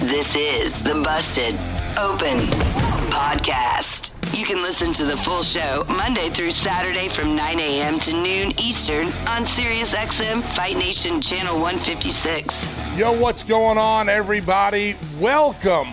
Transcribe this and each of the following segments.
This is the Busted Open Podcast. You can listen to the full show Monday through Saturday from 9 a.m. to noon Eastern on SiriusXM Fight Nation Channel 156. Yo, what's going on, everybody? Welcome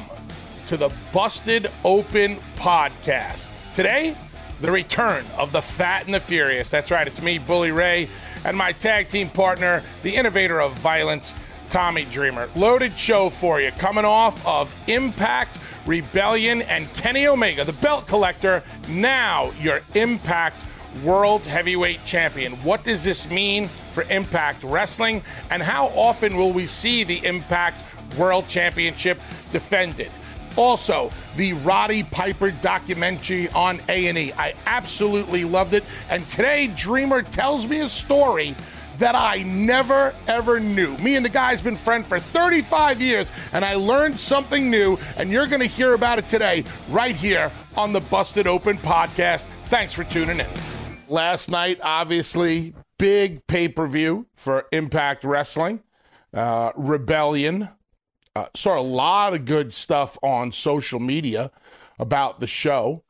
to the Busted Open Podcast. Today, the return of the Fat and the Furious. That's right, it's me, Bully Ray, and my tag team partner, the innovator of violence, Tommy Dreamer. Loaded show for you, coming off of Impact, Rebellion, and Kenny Omega, the belt collector, now your Impact World Heavyweight Champion. What does this mean for Impact Wrestling, and how often will we see the Impact World Championship defended? Also, the Roddy Piper documentary on A&E. I absolutely loved it. And today, Dreamer tells me a story that I never ever knew. Me and the guy's been friends for 35 years, and I learned something new, and you're going to hear about it today right here on the Busted Open podcast. Thanks for tuning in. Last night, obviously, big pay per view for Impact Wrestling, uh, Rebellion. Uh, saw a lot of good stuff on social media about the show.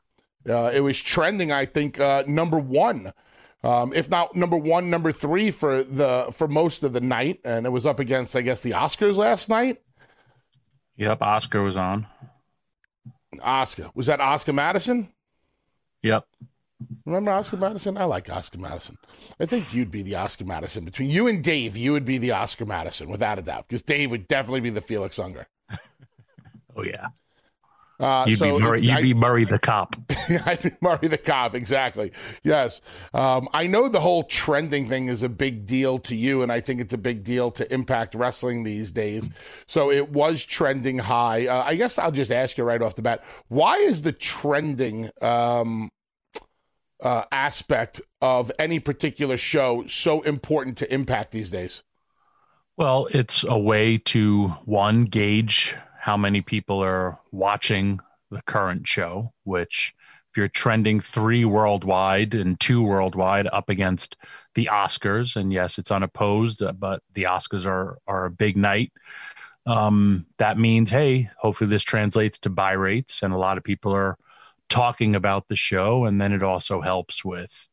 Uh, it was trending, I think, uh, number one um, if not number one, number three for the for most of the night, and it was up against, I guess, the Oscars last night. Yep, Oscar was on. Oscar was that Oscar Madison? Yep. Remember Oscar Madison? I like Oscar Madison. I think you'd be the Oscar Madison between you and Dave. You would be the Oscar Madison without a doubt, because Dave would definitely be the Felix Unger. oh yeah. Uh, you'd, so be Murray, you'd I, be Murray the cop. I'd be Murray the cop, exactly. Yes. Um, I know the whole trending thing is a big deal to you, and I think it's a big deal to Impact Wrestling these days. So it was trending high. Uh, I guess I'll just ask you right off the bat why is the trending um, uh, aspect of any particular show so important to Impact these days? Well, it's a way to one gauge how many people are watching the current show, which if you're trending three worldwide and two worldwide up against the Oscars, and yes, it's unopposed, uh, but the Oscars are are a big night. Um, that means, hey, hopefully this translates to buy rates, and a lot of people are talking about the show, and then it also helps with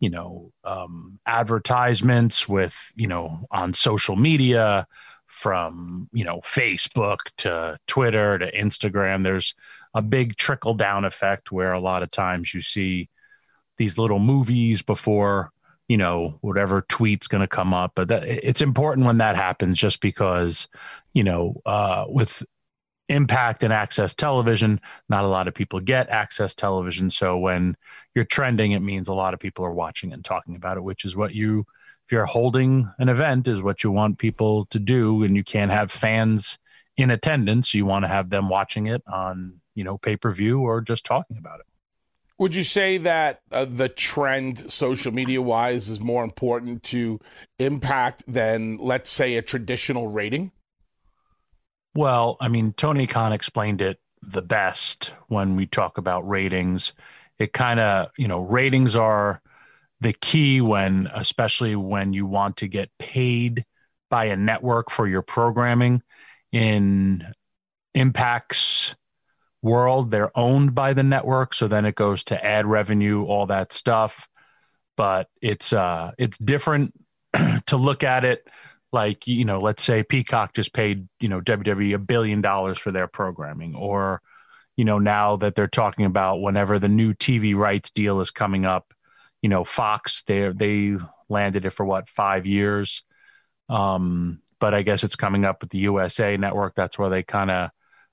you know um, advertisements with you know on social media from you know Facebook to Twitter to Instagram. There's a big trickle down effect where a lot of times you see these little movies before you know whatever tweet's going to come up. But that, it's important when that happens, just because you know uh, with impact and AXS television not a lot of people get AXS television so when you're trending it means a lot of people are watching and talking about it which is what you if you're holding an event is what you want people to do and you can't have fans in attendance you want to have them watching it on you know pay-per-view or just talking about it. Would you say that uh, the trend social media wise is more important to impact than let's say a traditional rating? Well i mean tony khan explained it the best when we talk about ratings. It kind of you know ratings are the key when especially when you want to get paid by a network for your programming in impacts world they're owned by the network so then it goes to ad revenue all that stuff. But it's uh it's different to look at it like you know let's say peacock just paid you know wwe a billion dollars for their programming or you know, now that they're talking about whenever the new TV rights deal is coming up, you know, Fox they they landed it for what five years, um, but I guess it's coming up with the USA Network. That's where they kind of,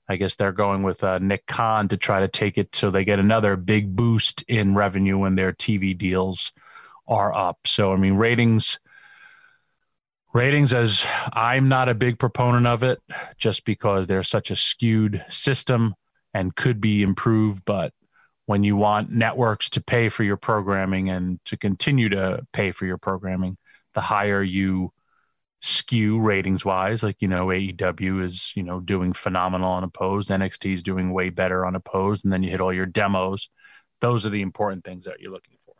I guess they're going with uh, Nick Khan to try to take it so they get another big boost in revenue when their TV deals are up. So I mean, ratings ratings as i'm not a big proponent of it just because they're such a skewed system and could be improved but when you want networks to pay for your programming and to continue to pay for your programming the higher you skew ratings wise like you know AEW is you know doing phenomenal on opposed NXT is doing way better on opposed and then you hit all your demos those are the important things that you're looking for.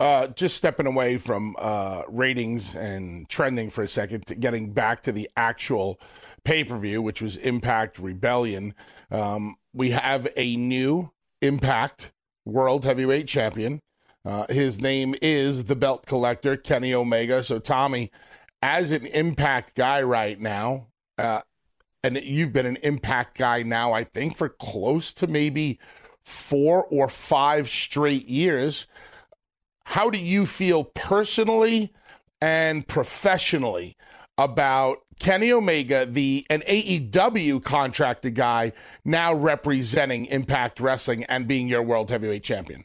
uh, just stepping away from uh, ratings and trending for a second, getting back to the actual pay per view, which was Impact Rebellion. Um, we have a new Impact World Heavyweight Champion. Uh, his name is the Belt Collector, Kenny Omega. So, Tommy, as an Impact guy right now, uh, and you've been an Impact guy now, I think, for close to maybe four or five straight years. How do you feel personally and professionally about Kenny Omega, the an AEW contracted guy, now representing Impact Wrestling and being your world heavyweight champion?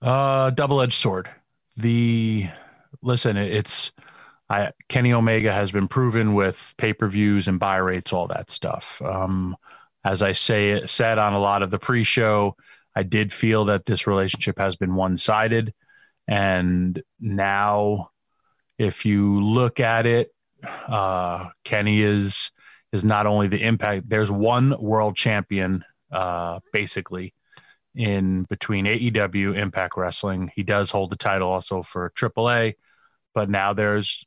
Uh, double edged sword. The listen, it's I Kenny Omega has been proven with pay per views and buy rates, all that stuff. Um, as I say said on a lot of the pre show, I did feel that this relationship has been one sided. And now, if you look at it, uh, Kenny is is not only the impact. There's one world champion, uh, basically, in between AEW, Impact Wrestling. He does hold the title also for AAA, but now there's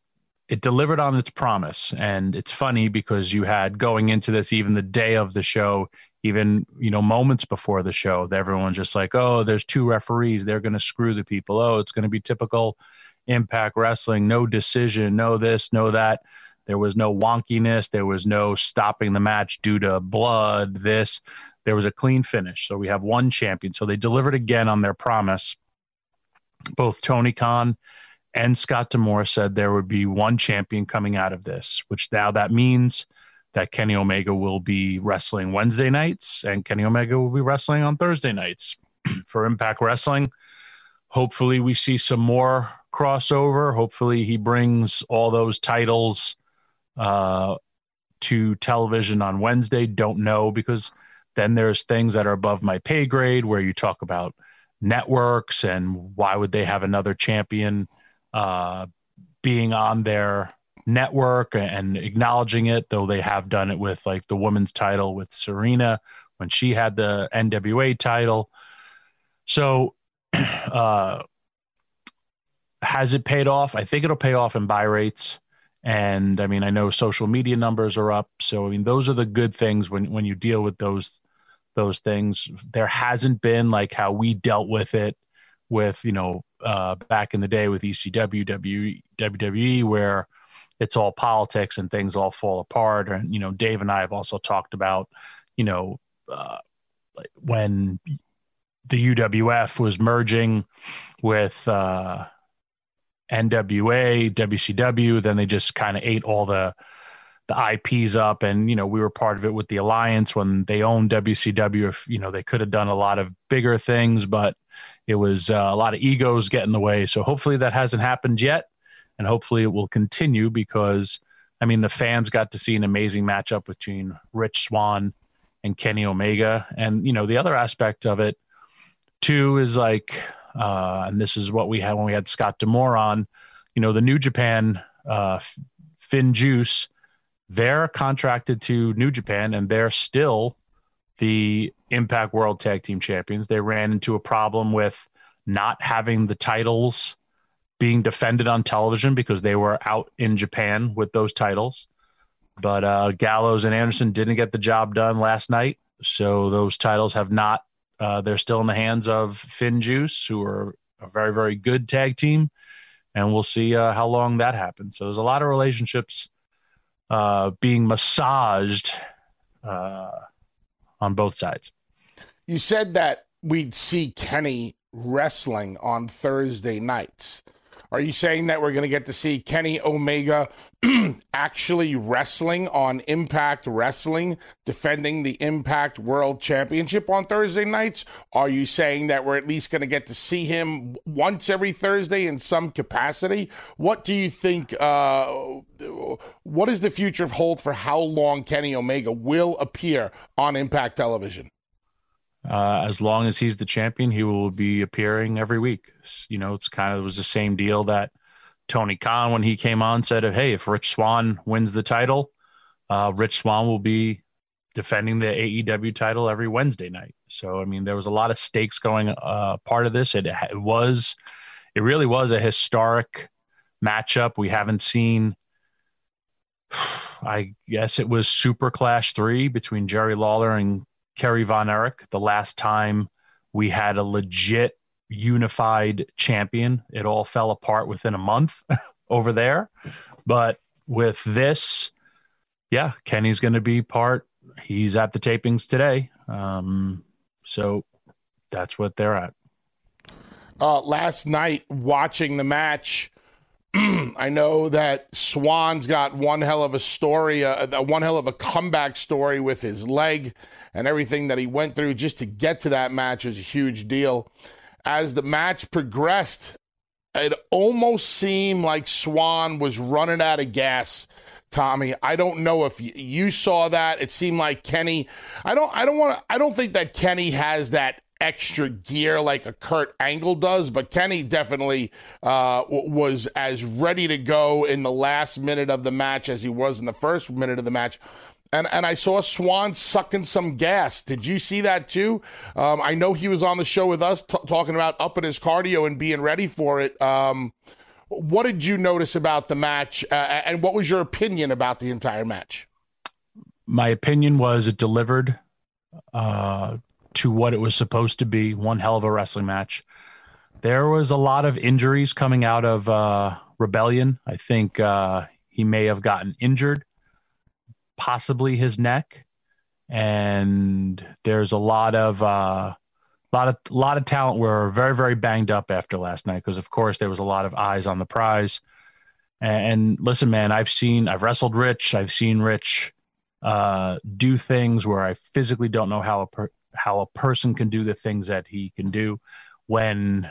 it delivered on its promise. And it's funny because you had going into this, even the day of the show, even you know moments before the show everyone's just like oh there's two referees they're going to screw the people oh it's going to be typical impact wrestling no decision no this no that. There was no wonkiness. There was no stopping the match due to blood this. There was a clean finish. So we have one champion. So they delivered again on their promise. Both tony khan and scott d'amore said there would be one champion coming out of this which now that means that Kenny Omega will be wrestling Wednesday nights and Kenny Omega will be wrestling on Thursday nights. For Impact Wrestling. Hopefully, we see some more crossover. Hopefully, he brings all those titles uh, to television on Wednesday. Don't know because then there's things that are above my pay grade where you talk about networks and why would they have another champion uh, being on their network and acknowledging it, though they have done it with like the women's title with Serena when she had the NWA title. So, uh, has it paid off? I think it'll pay off in buy rates. And I mean, I know social media numbers are up. So, I mean, those are the good things when, when you deal with those, those things. There hasn't been like how we dealt with it with, you know, uh, back in the day with ECW, WWE, where it's all politics and things all fall apart. And you know, Dave and I have also talked about, you know, uh, when the UWF was merging with uh, NWA, WCW, then they just kind of ate all the the IPs up, and you know, we were part of it with the alliance when they owned WCW. If you know, they could have done a lot of bigger things, but it was uh, a lot of egos get in the way. So hopefully that hasn't happened yet and hopefully it will continue because I mean the fans got to see an amazing matchup between Rich Swann and Kenny Omega, and you know the other aspect of it too is like, uh, and this is what we had when we had Scott D'Amore on, you know the New Japan uh, FinJuice, they're contracted to New Japan and they're still the Impact World Tag Team Champions. They ran into a problem with not having the titles being defended on television because they were out in Japan with those titles. But uh, Gallows and Anderson didn't get the job done last night, so those titles have not. Uh, they're still in the hands of FinJuice, who are a very very good tag team, and we'll see uh, how long that happens. So there's a lot of relationships uh, being massaged uh, on both sides. You said that we'd see Kenny wrestling on Thursday nights. Are you saying that we're going to get to see Kenny Omega actually wrestling on Impact Wrestling, defending the Impact World Championship on Thursday nights? Are you saying that we're at least going to get to see him once every Thursday in some capacity? What do you think? Uh, what is the future of hold for how long Kenny Omega will appear on Impact Television? Uh, as long as he's the champion, he will be appearing every week. You know, it's kind of it was the same deal that Tony Khan when he came on said, of "Hey, if Rich Swann wins the title, uh, Rich Swann will be defending the AEW title every Wednesday night." So, I mean, there was a lot of stakes going uh, part of this. It, it was, it really was a historic matchup. We haven't seen. I guess it was Super Clash three between Jerry Lawler and Kerry Von Erich. The last time we had a legit unified champion, it all fell apart within a month over there. But with this, yeah, Kenny's going to be part. He's at the tapings today. Um, so that's what they're at. Uh, last night, watching the match, I know that Swann's got one hell of a story, uh, one hell of a comeback story with his leg and everything that he went through just to get to that match was a huge deal. As the match progressed, it almost seemed like Swann was running out of gas. Tommy, I don't know if you saw that. It seemed like Kenny. I don't. I don't want. I don't think that Kenny has that extra gear like a Kurt Angle does, but Kenny definitely uh, was as ready to go in the last minute of the match as he was in the first minute of the match. And, and I saw Swann sucking some gas. Did you see that too? Um, I know he was on the show with us t- talking about upping his cardio and being ready for it. Um, what did you notice about the match, uh, and what was your opinion about the entire match? My opinion was it delivered uh, to what it was supposed to be one hell of a wrestling match. There was a lot of injuries coming out of uh, Rebellion. I think uh, he may have gotten injured, possibly his neck, and there's a lot of uh, lot of lot of talent were very very banged up after last night because of course there was a lot of eyes on the prize. And, and listen, man, I've seen I've wrestled Rich. I've seen Rich uh, do things where I physically don't know how a per- how a person can do the things that he can do when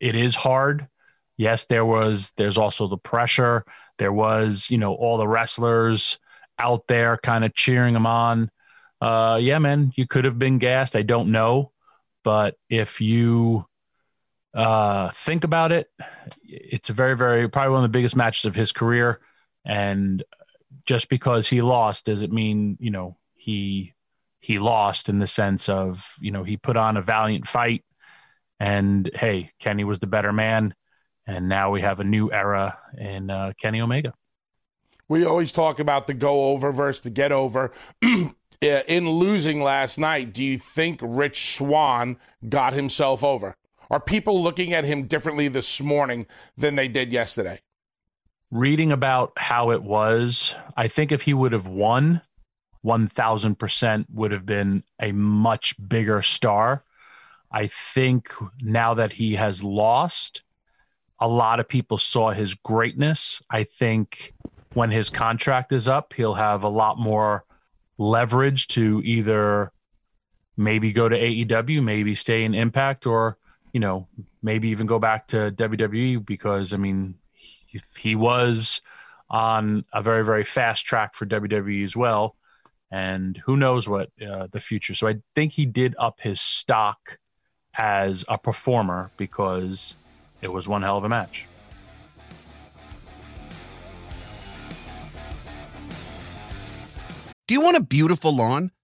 it is hard. Yes, there was there's also the pressure. There was, you know, all the wrestlers out there kind of cheering him on. Uh yeah, man, you could have been gassed. I don't know. But if you uh think about it, it's a very, very probably one of the biggest matches of his career. And just because he lost does it mean, you know, he he lost in the sense of you know he put on a valiant fight and hey kenny was the better man. And now we have a new era in uh, kenny omega. We always talk about the go over versus the get over in losing last night do you think rich Swann got himself over? Are people looking at him differently this morning than they did yesterday? Reading about how it was i think if he would have won 1000% would have been a much bigger star. I think now that he has lost, a lot of people saw his greatness. I think when his contract is up, he'll have a lot more leverage to either maybe go to AEW, maybe stay in Impact, or, you know, maybe even go back to WWE because, I mean, he, he was on a very, very fast track for WWE as well and who knows what uh, the future. So I think he did up his stock as a performer because it was one hell of a match. Do you want a beautiful lawn?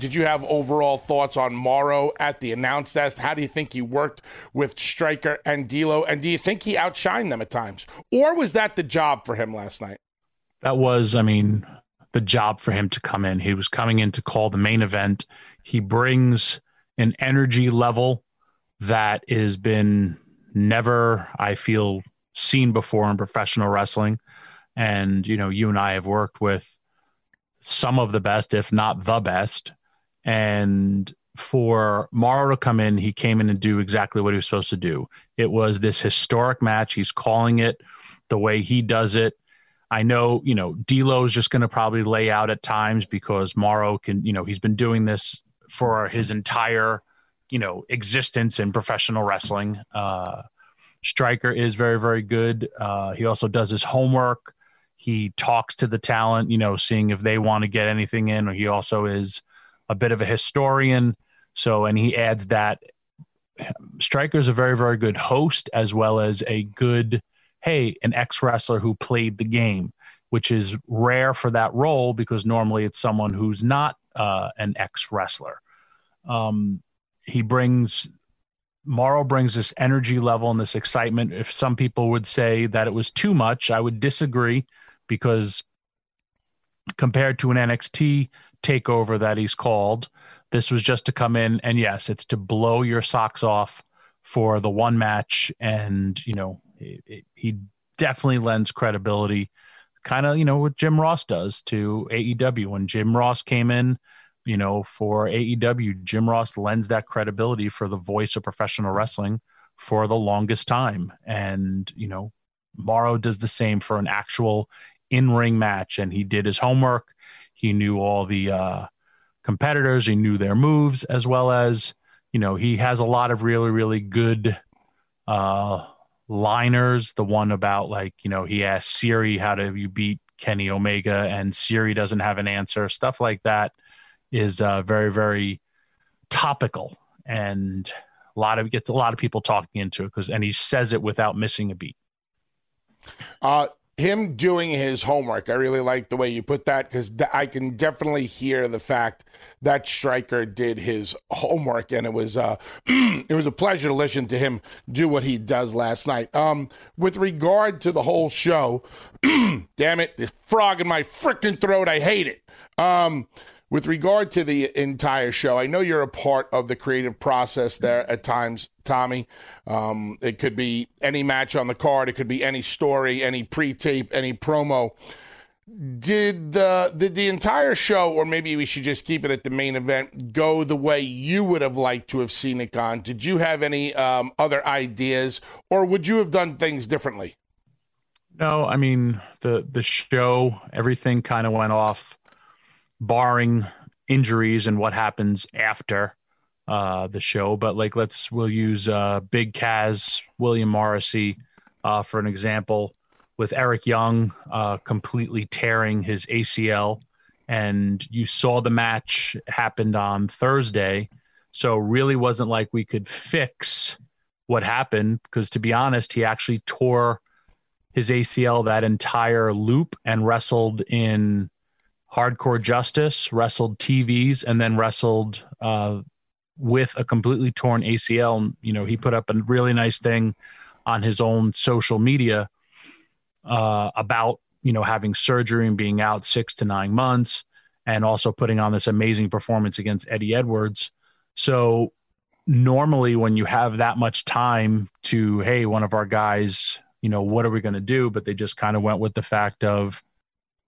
Did you have overall thoughts on Mauro at the announce desk? How do you think he worked with Striker and D'Lo? And do you think he outshined them at times, or was that the job for him last night? That was, I mean, the job for him to come in. He was coming in to call the main event. He brings an energy level that has been never, I feel, seen before in professional wrestling. And, you know, you and I have worked with some of the best, if not the best. And for Mauro to come in, he came in and do exactly what he was supposed to do. It was this historic match. He's calling it the way he does it. I know, you know, D'Lo is just going to probably lay out at times because Mauro can, you know, he's been doing this for his entire, you know, existence in professional wrestling. Uh, Striker is very, very good. Uh, he also does his homework. He talks to the talent, you know, seeing if they want to get anything in. He also is a bit of a historian. So, and he adds that Striker is a very, very good host as well as a good, hey, an ex wrestler who played the game, which is rare for that role because normally it's someone who's not uh, an ex wrestler. Um, he brings Mauro brings this energy level and this excitement. If some people would say that it was too much, I would disagree because compared to an NXT takeover that he's called. This was just to come in and yes, it's to blow your socks off for the one match. And, you know, it, it, he definitely lends credibility, kind of, you know, what Jim Ross does to AEW. When Jim Ross came in, you know, for AEW, Jim Ross lends that credibility for the voice of professional wrestling for the longest time. And, you know, Mauro does the same for an actual in ring match. And he did his homework he knew all the uh, competitors. He knew their moves as well as, you know, he has a lot of really, really good uh, liners. The one about like, you know, he asked Siri how do you beat Kenny Omega? And Siri doesn't have an answer. Stuff like that is uh, very, very topical. And a lot of gets a lot of people talking into it because and he says it without missing a beat. Uh, him doing his homework. I really like the way you put that because I can definitely hear the fact that Striker did his homework, and it was uh, it was a pleasure to listen to him do what he does last night. Um, with regard to the whole show, damn it, this frog in my freaking throat, I hate it. Um, with regard to the entire show, I know you're a part of the creative process there at times, Tommy. Um, it could be any match on the card, it could be any story, any pre tape, any promo. did the did the entire show, or maybe we should just keep it at the main event, go the way you would have liked to have seen it gone? Did you have any um, other ideas, or would you have done things differently? No, I mean the the show, everything kind of went off, barring injuries and what happens after uh, the show. But like, let's we'll use uh, Big Cass, William Morrissey, uh, for an example with Eric Young uh, completely tearing his ACL. And you saw the match happened on Thursday. So really wasn't like we could fix what happened because to be honest, he actually tore his ACL that entire loop and wrestled in hardcore justice, wrestled TVs, and then wrestled uh, with a completely torn ACL. You know, he put up a really nice thing on his own social media uh, about you know having surgery and being out six to nine months, and also putting on this amazing performance against Eddie Edwards. So normally, when you have that much time to, hey, one of our guys, you know, what are we going to do? But they just kind of went with the fact of,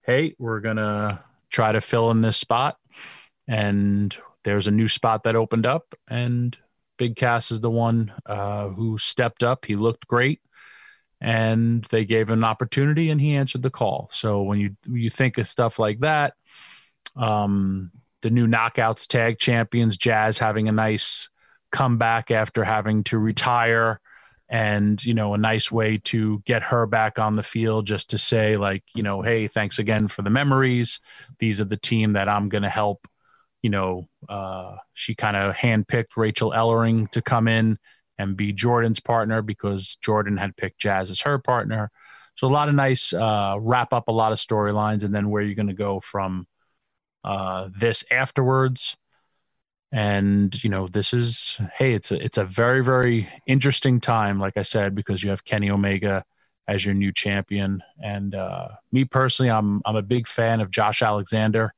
hey, we're gonna try to fill in this spot, and there's a new spot that opened up, and Big Cass is the one uh, who stepped up. He looked great and they gave him an opportunity and he answered the call. So when you you think of stuff like that, um, the new knockouts tag champions, Jazz having a nice comeback after having to retire, and you know a nice way to get her back on the field, just to say like you know, hey, thanks again for the memories. These are the team that I'm going to help. You know, uh, she kind of handpicked Rachel Ellering to come in and be Jordan's partner because Jordan had picked Jazz as her partner. So a lot of nice uh, wrap up a lot of storylines, and then where you're going to go from uh, this afterwards. And you know, this is hey, it's a it's a very very interesting time, like I said, because you have Kenny Omega as your new champion. And uh, me personally, I'm I'm a big fan of Josh Alexander,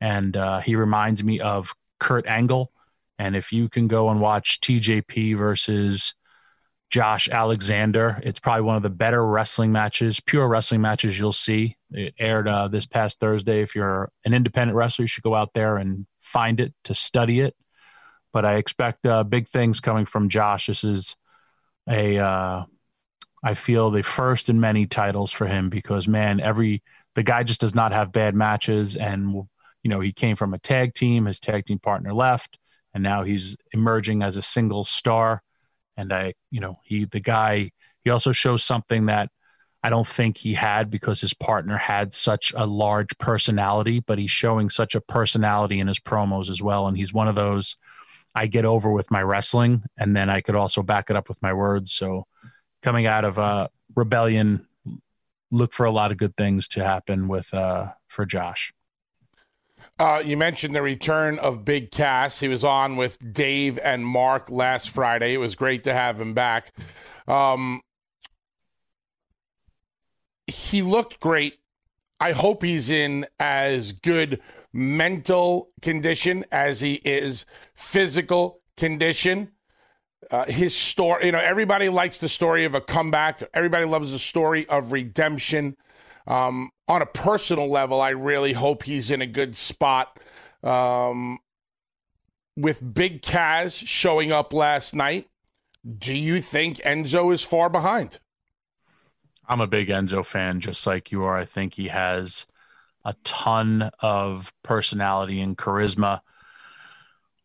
and uh, he reminds me of Kurt Angle and if you can go and watch TJP versus Josh Alexander, it's probably one of the better wrestling matches, pure wrestling matches you'll see. It aired uh, this past Thursday. If you're an independent wrestler, you should go out there and find it to study it. But I expect uh, big things coming from Josh. This is a, uh, I feel the first in many titles for him because man, every the guy just does not have bad matches, and you know he came from a tag team. His tag team partner left and now he's emerging as a single star. And I, you know, he the guy he also shows something that I don't think he had because his partner had such a large personality, but he's showing such a personality in his promos as well. And he's one of those I get over with my wrestling, and then I could also back it up with my words. So coming out of uh, Rebellion, look for a lot of good things to happen with uh, for Josh. Uh, you mentioned the return of Big Cass. He was on with Dave and Mark last Friday. It was great to have him back. Um, he looked great. I hope he's in as good mental condition as he is physical condition. Uh, his story, you know, everybody likes the story of a comeback. Everybody loves the story of redemption. Um, on a personal level, I really hope he's in a good spot. Um, with Big Cass showing up last night, do you think Enzo is far behind? I'm a big Enzo fan, just like you are. I think he has a ton of personality and charisma.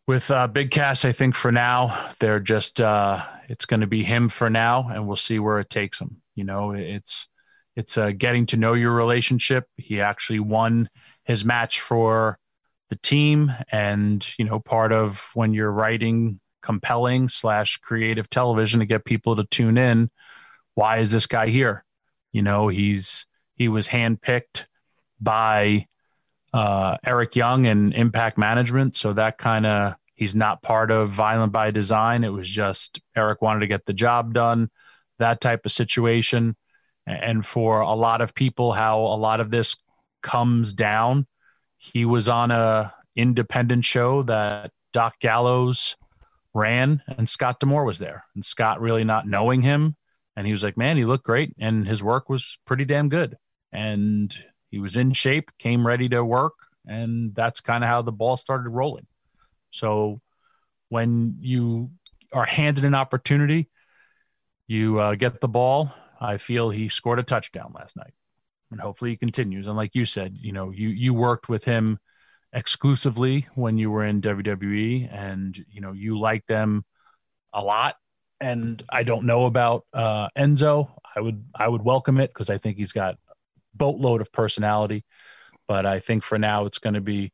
With uh, Big Cass, I think for now they're just uh, it's going to be him for now, and we'll see where it takes him. You know, it's it's a getting to know your relationship. He actually won his match for the team, and you know, part of when you're writing compelling slash creative television to get people to tune in. Why is this guy here? You know, he's he was handpicked by uh, Eric Young and Impact Management, so that kind of he's not part of Violent by Design. It was just Eric wanted to get the job done, that type of situation and for a lot of people how a lot of this comes down he was on a independent show that doc gallows ran and scott D'Amore was there and scott really not knowing him and he was like man he looked great and his work was pretty damn good and He was in shape, came ready to work, and that's kind of how the ball started rolling. So when you are handed an opportunity, you uh, get the ball. I feel he scored a touchdown last night, and hopefully he continues. And like you said, you know, you you worked with him exclusively when you were in WWE, and you know you like them a lot. And I don't know about uh, Enzo. I would I would welcome it because I think he's got boatload of personality. But I think for now it's going to be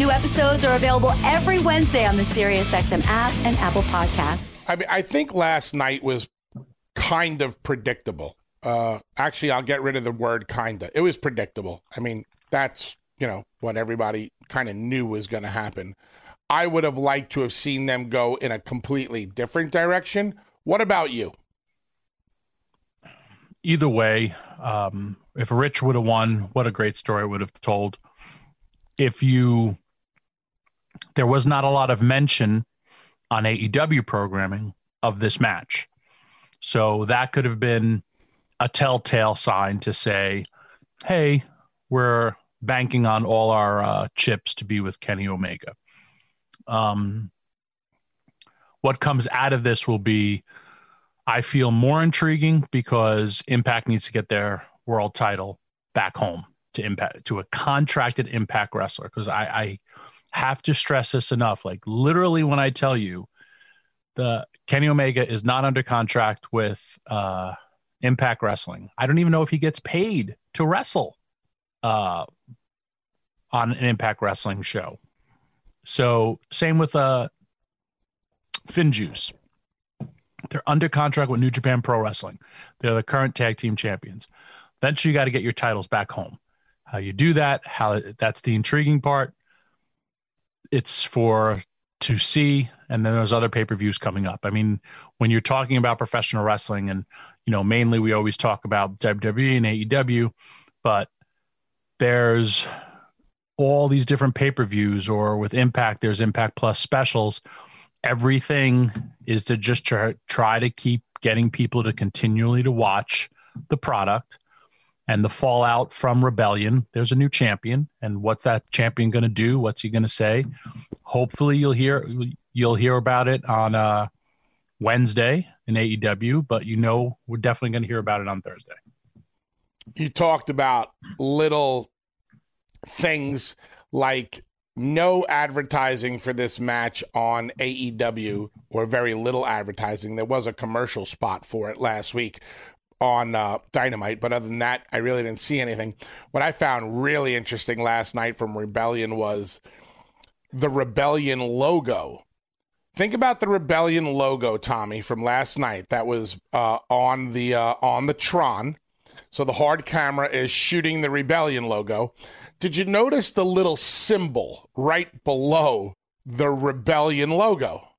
New episodes are available every Wednesday on the SiriusXM app and Apple Podcast. I mean, I think last night was kind of predictable. Uh, actually, I'll get rid of the word kinda. It was predictable. I mean, that's you know what everybody kind of knew was going to happen. I would have liked to have seen them go in a completely different direction. What about you? Either way, um, if Rich would have won, what a great story it would have told. If you, there was not a lot of mention on AEW programming of this match. So that could have been a telltale sign to say, hey, we're banking on all our uh, chips to be with Kenny Omega. Um, what comes out of this will be, I feel, more intriguing because Impact needs to get their world title back home to Impact to a contracted Impact wrestler. Because I, I have to stress this enough. Like literally, when I tell you, the Kenny Omega is not under contract with uh, Impact Wrestling. I don't even know if he gets paid to wrestle uh, on an Impact Wrestling show. So same with uh FinJuice. They're under contract with New Japan Pro Wrestling. They're the current tag team champions. Eventually, you got to get your titles back home. How you do that? How that's the intriguing part. It's for to see, and then there's other pay per views coming up. I mean, when you're talking about professional wrestling, and you know, mainly we always talk about WWE and AEW, but there's all these different pay per views, or with Impact, there's Impact Plus specials. Everything is to just try, try to keep getting people to continually to watch the product and the fallout from rebellion. There's a new champion and what's that champion going to do? What's he going to say? Hopefully you'll hear you'll hear about it on uh, wednesday in aew but you know we're definitely going to hear about it on thursday. You talked about little things like no advertising for this match on AEW or very little advertising. There was a commercial spot for it last week on uh, Dynamite, but other than that, I really didn't see anything. What I found really interesting last night from Rebellion was the Rebellion logo. Think about the Rebellion logo, Tommy, from last night. That was uh, on the uh, on the Tron. So the hard camera is shooting the Rebellion logo. Did you notice the little symbol right below the Rebellion logo?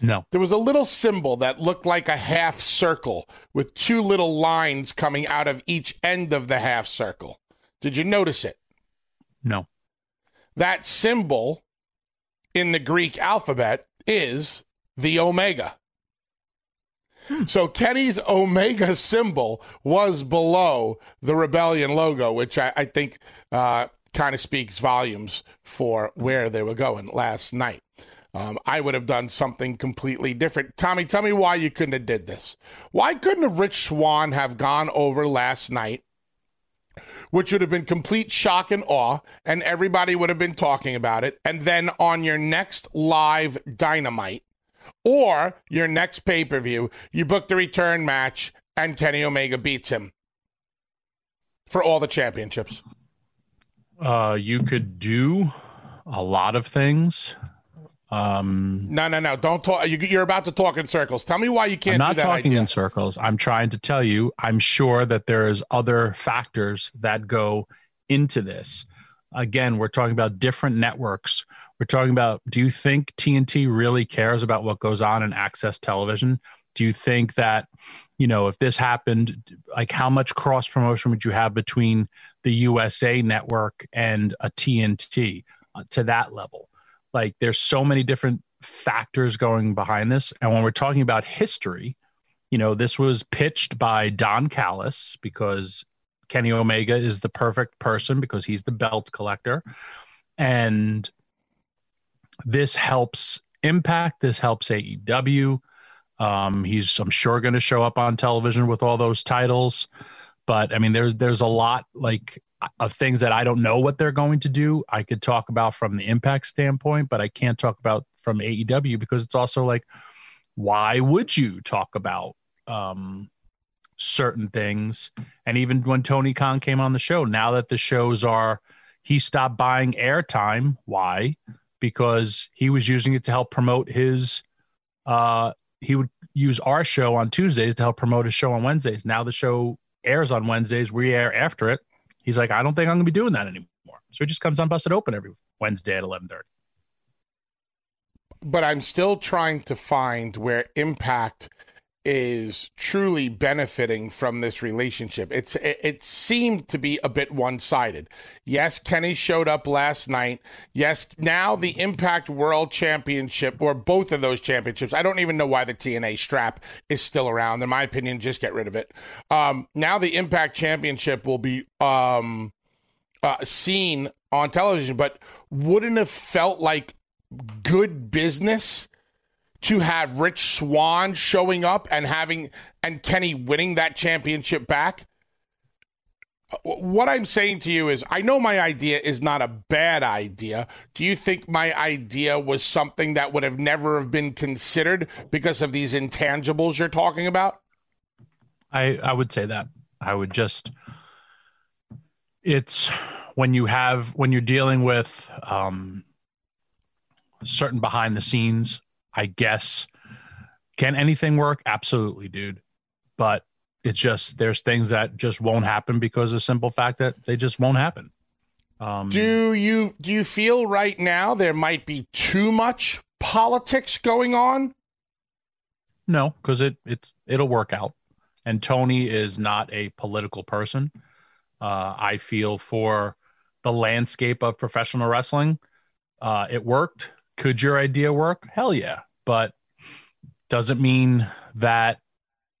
No There was a little symbol that looked like a half circle with two little lines coming out of each end of the half circle. Did you notice it? no That symbol in the Greek alphabet is the omega. So Kenny's omega symbol was below the rebellion logo, which I, I think uh, kind of speaks volumes for where they were going last night. Um, I would have done something completely different. Tommy, tell me why you couldn't have did this. Why couldn't Rich Swann have gone over last night, which would have been complete shock and awe, and everybody would have been talking about it, and then on your next live Dynamite or your next pay per view, you book the return match, and Kenny Omega beats him for all the championships. uh, you could do a lot of things um No, no, no! Don't talk. You, you're about to talk in circles. Tell me why you can't I'm not talking idea. in circles. I'm trying to tell you, I'm sure that there's other factors that go into this. again, we're talking about different networks. We're talking about do you think TNT really cares about what goes on in AXS television? Do you think that, you know, if this happened, like how much cross promotion would you have between the USA network and a TNT uh, to that level? Like there's so many different factors going behind this. And when we're talking about history, you know, this was pitched by Don Callis because Kenny Omega is the perfect person because he's the belt collector. And this helps Impact, this helps AEW. Um, he's, I'm sure, going to show up on television with all those titles. But I mean, there's there's a lot like of things that I don't know what they're going to do. I could talk about from the Impact standpoint, but I can't talk about from AEW because it's also like, why would you talk about um, certain things? And even when Tony Khan came on the show, now that the shows are, he stopped buying airtime. Why? Because he was using it to help promote his. Uh, he would use our show on Tuesdays to help promote his show on Wednesdays. Now the show airs on Wednesdays. We air after it. He's like, I don't think I'm going to be doing that anymore. So he just comes on Busted Open every Wednesday at 11:30 but I'm still trying to find where Impact is truly benefiting from this relationship. It's it, it seemed to be a bit one-sided. Yes, Kenny showed up last night. Yes, now the Impact World Championship or both of those championships. I don't even know why the TNA strap is still around. In my opinion, just get rid of it. Um, now the Impact Championship will be um, uh, seen on television, but wouldn't have felt like good business to have Rich Swann showing up and having and Kenny winning that championship back. What I'm saying to you is, I know my idea is not a bad idea. Do you think my idea was something that would have never have been considered because of these intangibles you're talking about? I I would say that. I would just it's when you have when you're dealing with um certain behind the scenes, I guess. Can anything work? Absolutely, dude. But it's just there's things that just won't happen because of the simple fact that they just won't happen. Um, do you do you feel right now there might be too much politics going on? No, because it it it'll work out. And Tony is not a political person. Uh, I feel for the landscape of professional wrestling, uh, it worked. Could your idea work? Hell yeah. But doesn't mean that,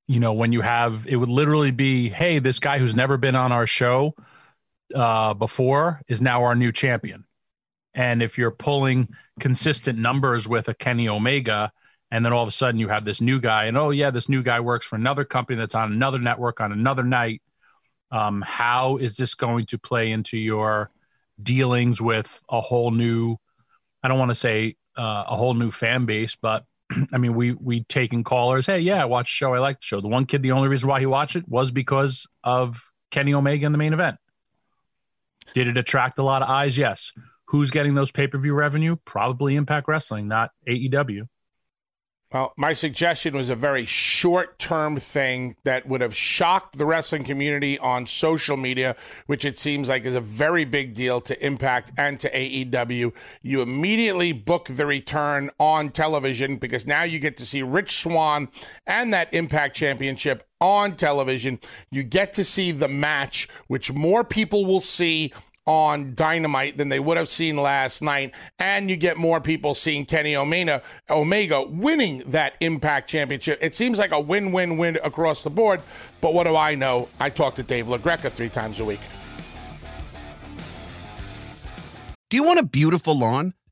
you know, when you have, it would literally be, hey, this guy who's never been on our show uh, before is now our new champion. And if you're pulling consistent numbers with a Kenny Omega, and then all of a sudden you have this new guy, and oh, yeah, this new guy works for another company that's on another network on another night. Um, how is this going to play into your dealings with a whole new I don't want to say uh, a whole new fan base, but I mean, we we taking callers. Hey, yeah, I watched the show. I like the show. The one kid, the only reason why he watched it was because of Kenny Omega in the main event. Did it attract a lot of eyes? Yes. Who's getting those pay per view revenue? Probably Impact Wrestling, not AEW. Well, my suggestion was a very short term thing that would have shocked the wrestling community on social media, which it seems like is a very big deal to Impact and to AEW. You immediately book the return on television because now you get to see Rich Swann and that Impact Championship on television. You get to see the match, which more people will see on Dynamite than they would have seen last night, and you get more people seeing Kenny Omega, Omega winning that Impact Championship. It seems like a win-win-win across the board. But what do I know? I talk to Dave LaGreca three times a week. Do you want a beautiful lawn?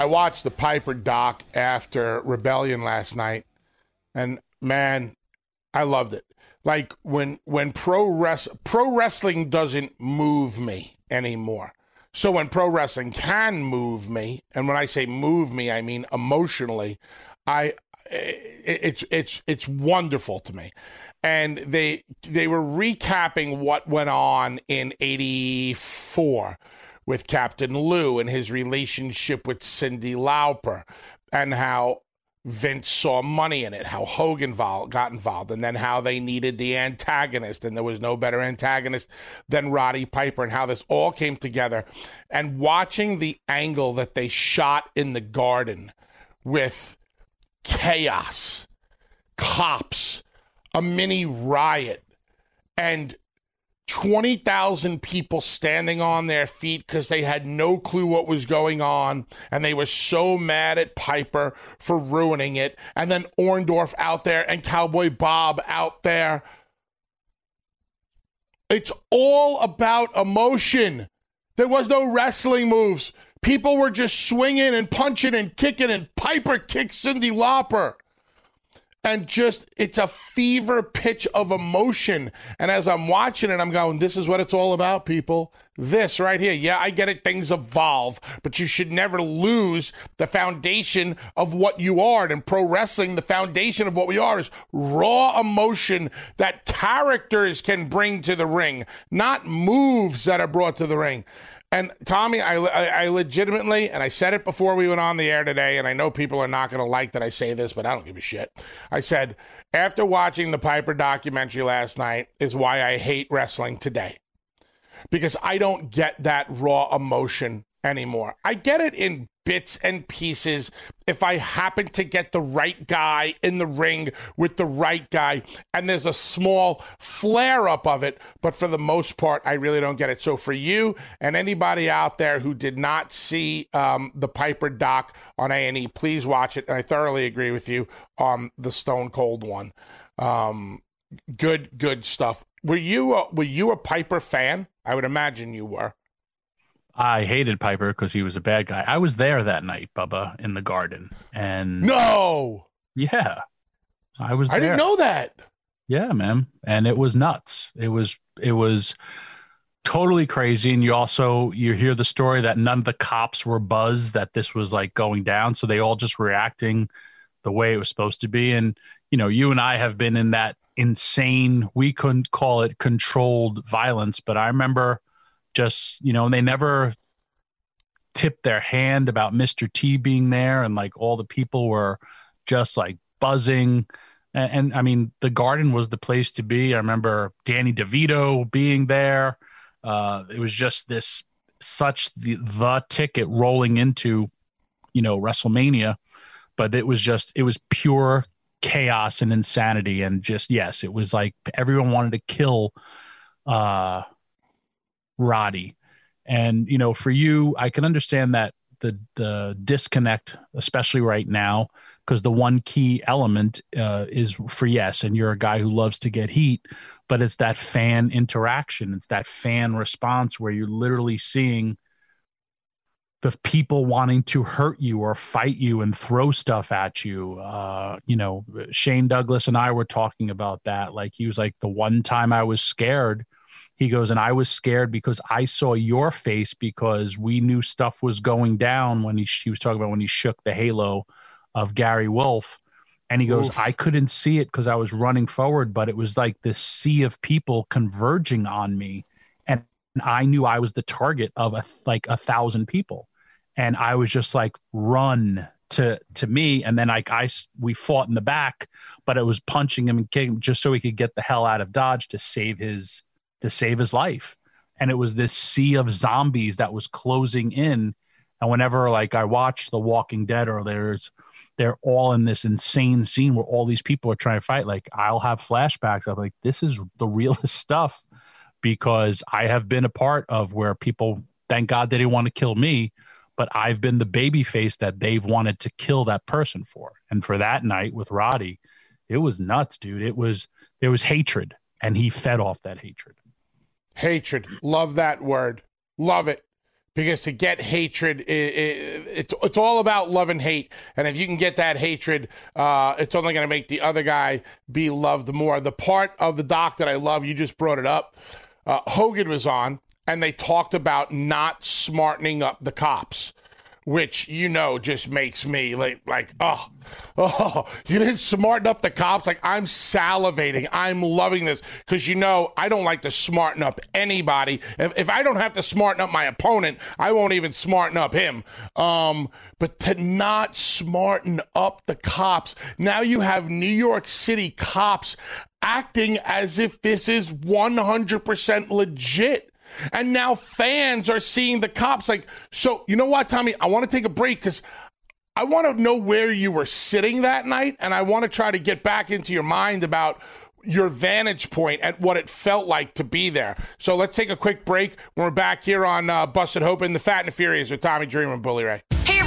I watched the Piper doc after Rebellion last night, and man, I loved it. Like when when pro res pro wrestling doesn't move me anymore. So when pro wrestling can move me, and when I say move me, I mean emotionally, I eh, it's it's it's wonderful to me. And they they were recapping what went on in 84 with Captain Lou and his relationship with Cyndi Lauper and how Vince saw money in it, how Hogan got involved, and then how they needed the antagonist, and there was no better antagonist than Roddy Piper, and how this all came together. And watching the angle that they shot in the garden with chaos, cops, a mini riot, and 20,000 people standing on their feet because they had no clue what was going on and they were so mad at Piper for ruining it. And then Orndorff out there and Cowboy Bob out there. It's all about emotion. There was no wrestling moves. People were just swinging and punching and kicking, and Piper kicked Cyndi Lauper and just it's a fever pitch of emotion. And as I'm watching it, I'm going, this is what it's all about, people. This right here. Yeah, I get it, things evolve, but you should never lose the foundation of what you are. And in pro wrestling, the foundation of what we are is raw emotion that characters can bring to the ring, not moves that are brought to the ring. And Tommy, I, I, I, legitimately, and I said it before we went on the air today, and I know people are not going to like that I say this, but I don't give a shit. I said, after watching the Piper documentary last night, is why I hate wrestling today. Because I don't get that raw emotion anymore. I get it in bits and pieces if I happen to get the right guy in the ring with the right guy and there's a small flare up of it, but for the most part, I really don't get it. So for you and anybody out there who did not see um, the Piper doc on A&E, please watch it. And I thoroughly agree with you on the Stone Cold one. Um, good, good stuff. Were you a, were you a Piper fan? I would imagine you were. I hated Piper because he was a bad guy. I was there that night, Bubba, in the garden, and no, yeah, I was. I didn't know that. Yeah, man, and it was nuts. It was it was totally crazy. And you also you hear the story that none of the cops were buzzed that this was like going down, so they all just reacting the way it was supposed to be. And you know, you and I have been in that insane. We couldn't call it controlled violence, but I remember just you know and they never tipped their hand about Mr. T being there and like all the people were just like buzzing and, and, I mean the garden was the place to be. I remember Danny DeVito being there. Uh, it was just this such the the ticket rolling into you know WrestleMania, but it was just it was pure chaos and insanity and just yes, it was like everyone wanted to kill uh Roddy. And you know, for you, I can understand that the the disconnect, especially right now, because the one key element uh, is for yes, and you're a guy who loves to get heat, but it's that fan interaction, it's that fan response where you're literally seeing the people wanting to hurt you or fight you and throw stuff at you. Uh, you know, Shane Douglas and I were talking about that. Like he was like, the one time I was scared he goes, and I was scared because I saw your face because we knew stuff was going down when he, he was talking about when he shook the halo of Gary Wolf. And he goes, Oof. I couldn't see it because I was running forward, but it was like this sea of people converging on me. And I knew I was the target of a, like a thousand people. And I was just like, run to to me. And then like I we fought in the back, but it was punching him and kicking him just so he could get the hell out of Dodge to save his to save his life. And it was this sea of zombies that was closing in. And whenever like I watch The Walking Dead or there's they're all in this insane scene where all these people are trying to fight. Like I'll have flashbacks of like this is the realest stuff because I have been a part of where people thank God they didn't want to kill me, but I've been the baby face that they've wanted to kill that person for. And for that night with Roddy, it was nuts, dude. It was there was hatred and he fed off that hatred. Hatred. Love that word. Love it. Because to get hatred, i i it's it's all about love and hate. And if you can get that hatred, uh, it's only going to make the other guy be loved more. The part of the doc that I love, you just brought it up. Uh, Hogan was on, and they talked about not smartening up the cops which you know just makes me like like oh oh you didn't smarten up the cops. Like i'm salivating. I'm loving this. Because you know i don't like to smarten up anybody. If, if i don't have to smarten up my opponent i won't even smarten up him. Um but to not smarten up the cops. Now you have new york city cops acting as if this is 100% legit and now fans are seeing the cops like, so you know what, Tommy? I want to take a break because I want to know where you were sitting that night. And I want to try to get back into your mind about your vantage point at what it felt like to be there. So let's take a quick break. We're back here on uh, Busted Open and the Fat and the Furious with Tommy Dreamer and Bully Ray.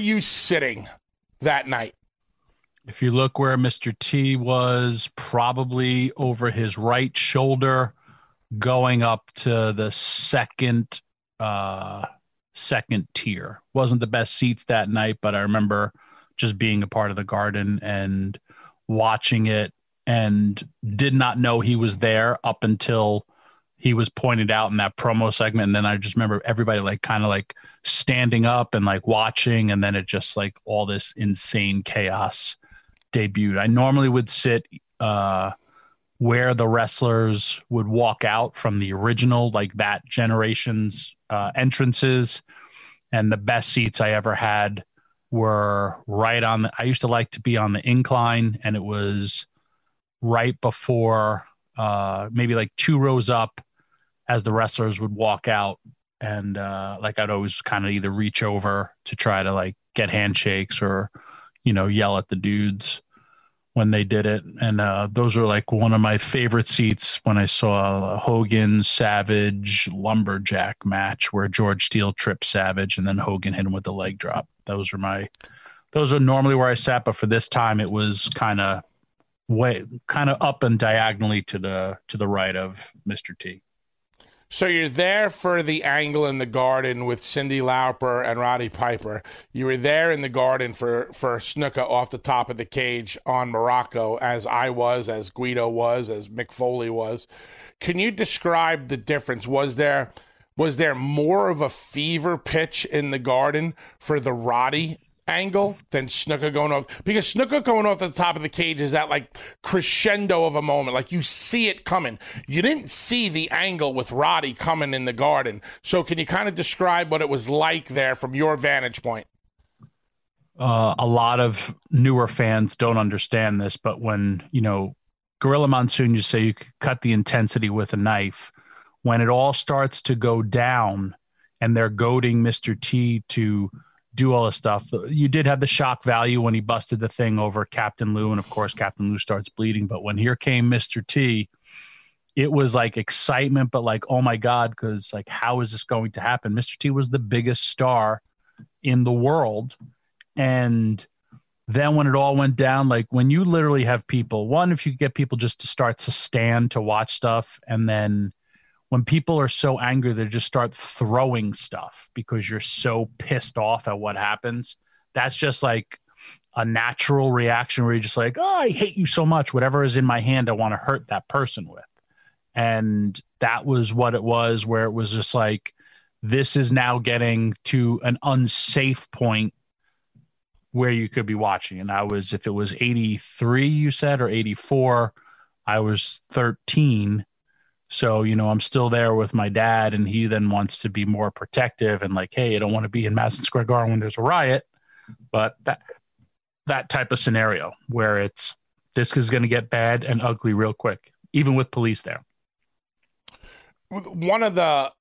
you sitting that night? If you look where Mr. T was, probably over his right shoulder, going up to the second uh second tier. Wasn't the best seats that night, but I remember just being a part of the garden and watching it and did not know he was there up until he was pointed out in that promo segment. And then i just remember everybody like kind of like standing up and like watching. And then it just like all this insane chaos debuted. I normally would sit uh where the wrestlers would walk out from the original like that generation's uh entrances. And the best seats i ever had were right on the i used to like to be on the incline. And it was right before uh maybe like two rows up as the wrestlers would walk out and uh like I'd always kind of either reach over to try to like get handshakes or you know yell at the dudes when they did it and uh those are like one of my favorite seats when I saw a Hogan Savage lumberjack match where George Steele tripped Savage and then Hogan hit him with the leg drop those are my those are normally where I sat but for this time it was kind of way kind of up and diagonally to the to the right of Mr. T. So you're there for the angle in the garden with Cyndi Lauper and Roddy Piper. You were there in the garden for for Snuka off the top of the cage on Muraco, as I was, as Guido was, as Mick Foley was. Can you describe the difference? Was there was there more of a fever pitch in the garden for the Roddy angle than Snuka going off because Snuka going off at the top of the cage is that like crescendo of a moment like you see it coming you didn't see the angle with Roddy coming in the garden so can you kind of describe what it was like there from your vantage point Uh, a lot of newer fans don't understand this, but when you know Gorilla Monsoon, you say you cut the intensity with a knife. When it all starts to go down, and they're goading Mr. T to do all this stuff. You did have the shock value when he busted the thing over Captain Lou, and of course Captain Lou starts bleeding. But when here came Mr. T, it was like excitement, but like, oh my God, because like, how is this going to happen? Mr. T was the biggest star in the world. And then when it all went down, like when you literally have people, one, if you get people just to start to stand to watch stuff, and then when people are so angry, they just start throwing stuff because you're so pissed off at what happens. That's just like a natural reaction where you're just like, oh, I hate you so much. Whatever is in my hand, I want to hurt that person with. And that was what it was, where it was just like, this is now getting to an unsafe point where you could be watching. And I was, if it was 83, you said, or 84, I was 13. So, you know, I'm still there with my dad, and he then wants to be more protective and like, hey, I don't want to be in Madison Square Garden when there's a riot. But that that type of scenario where it's this is going to get bad and ugly real quick, even with police there. One of the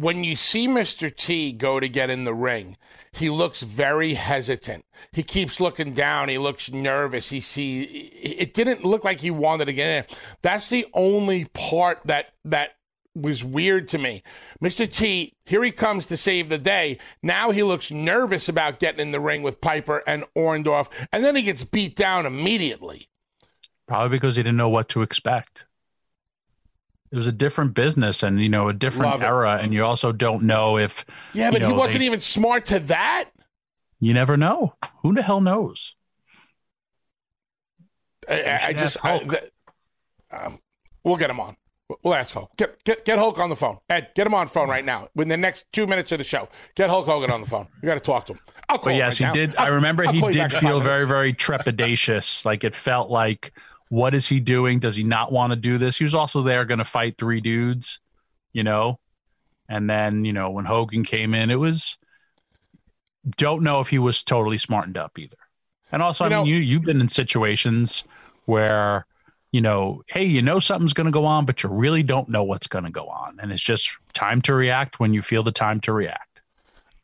when you see Mr. T go to get in the ring, he looks very hesitant. He keeps looking down. He looks nervous. He see it didn't look like he wanted to get in. That's the only part that that was weird to me. Mr. T, here he comes to save the day. Now he looks nervous about getting in the ring with Piper and Orndorff, and then he gets beat down immediately. Probably because he didn't know what to expect. It was a different business and you know a different era, and you also don't know if yeah, but know, he wasn't they, even smart to that. You never know. Who the hell knows? I, I just I, the, um, we'll get him on. We'll ask Hulk. Get, get get Hulk on the phone. Ed, get him on phone right now. Within the next two minutes of the show, get Hulk Hogan on the phone. We got to talk to him. I'll call but yes, right he now. did. I'll, I remember I'll he did feel very, minutes. very trepidatious. Like it felt like, what is he doing? Does he not want to do this? He was also there going to fight three dudes, you know. And then you know when Hogan came in, it was don't know if he was totally smartened up either. And also, You I mean, you you've been in situations where you know, hey, you know something's going to go on, but you really don't know what's going to go on, and it's just time to react when you feel the time to react.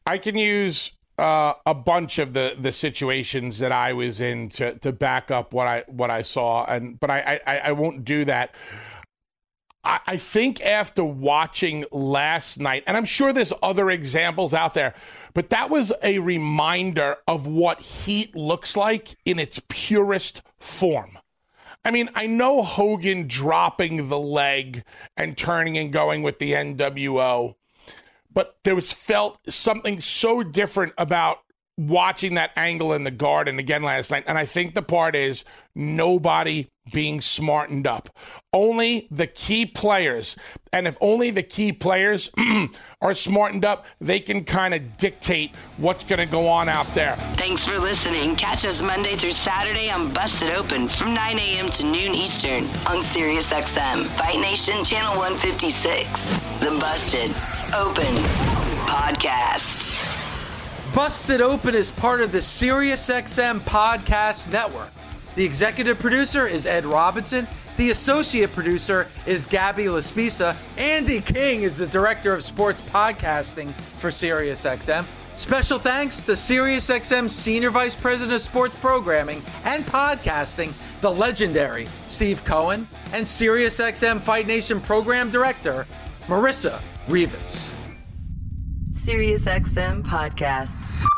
I can use uh, a bunch of the the situations that I was in to to back up what I what I saw, and but I I, I won't do that. I, I think after watching last night, and I'm sure there's other examples out there, but that was a reminder of what heat looks like in its purest form. I mean, I know Hogan dropping the leg and turning and going with the NWO, but there was felt something so different about watching that angle in the garden again last night. And I think the part is nobody being smartened up. Only the key players. And if only the key players are smartened up, they can kind of dictate what's going to go on out there. Thanks for listening. Catch us Monday through Saturday on Busted Open from 9 a.m. to noon Eastern on SiriusXM, Fight Nation Channel 156. The Busted Open Podcast. Busted Open is part of the SiriusXM Podcast Network. The executive producer is Ed Robinson. The associate producer is Gabby Laspisa. Andy King is the director of sports podcasting for SiriusXM. Special thanks to SiriusXM Senior Vice President of Sports Programming and Podcasting, the legendary Steve Cohen, and SiriusXM Fight Nation Program Director, Marissa Rivas. SiriusXM Podcasts.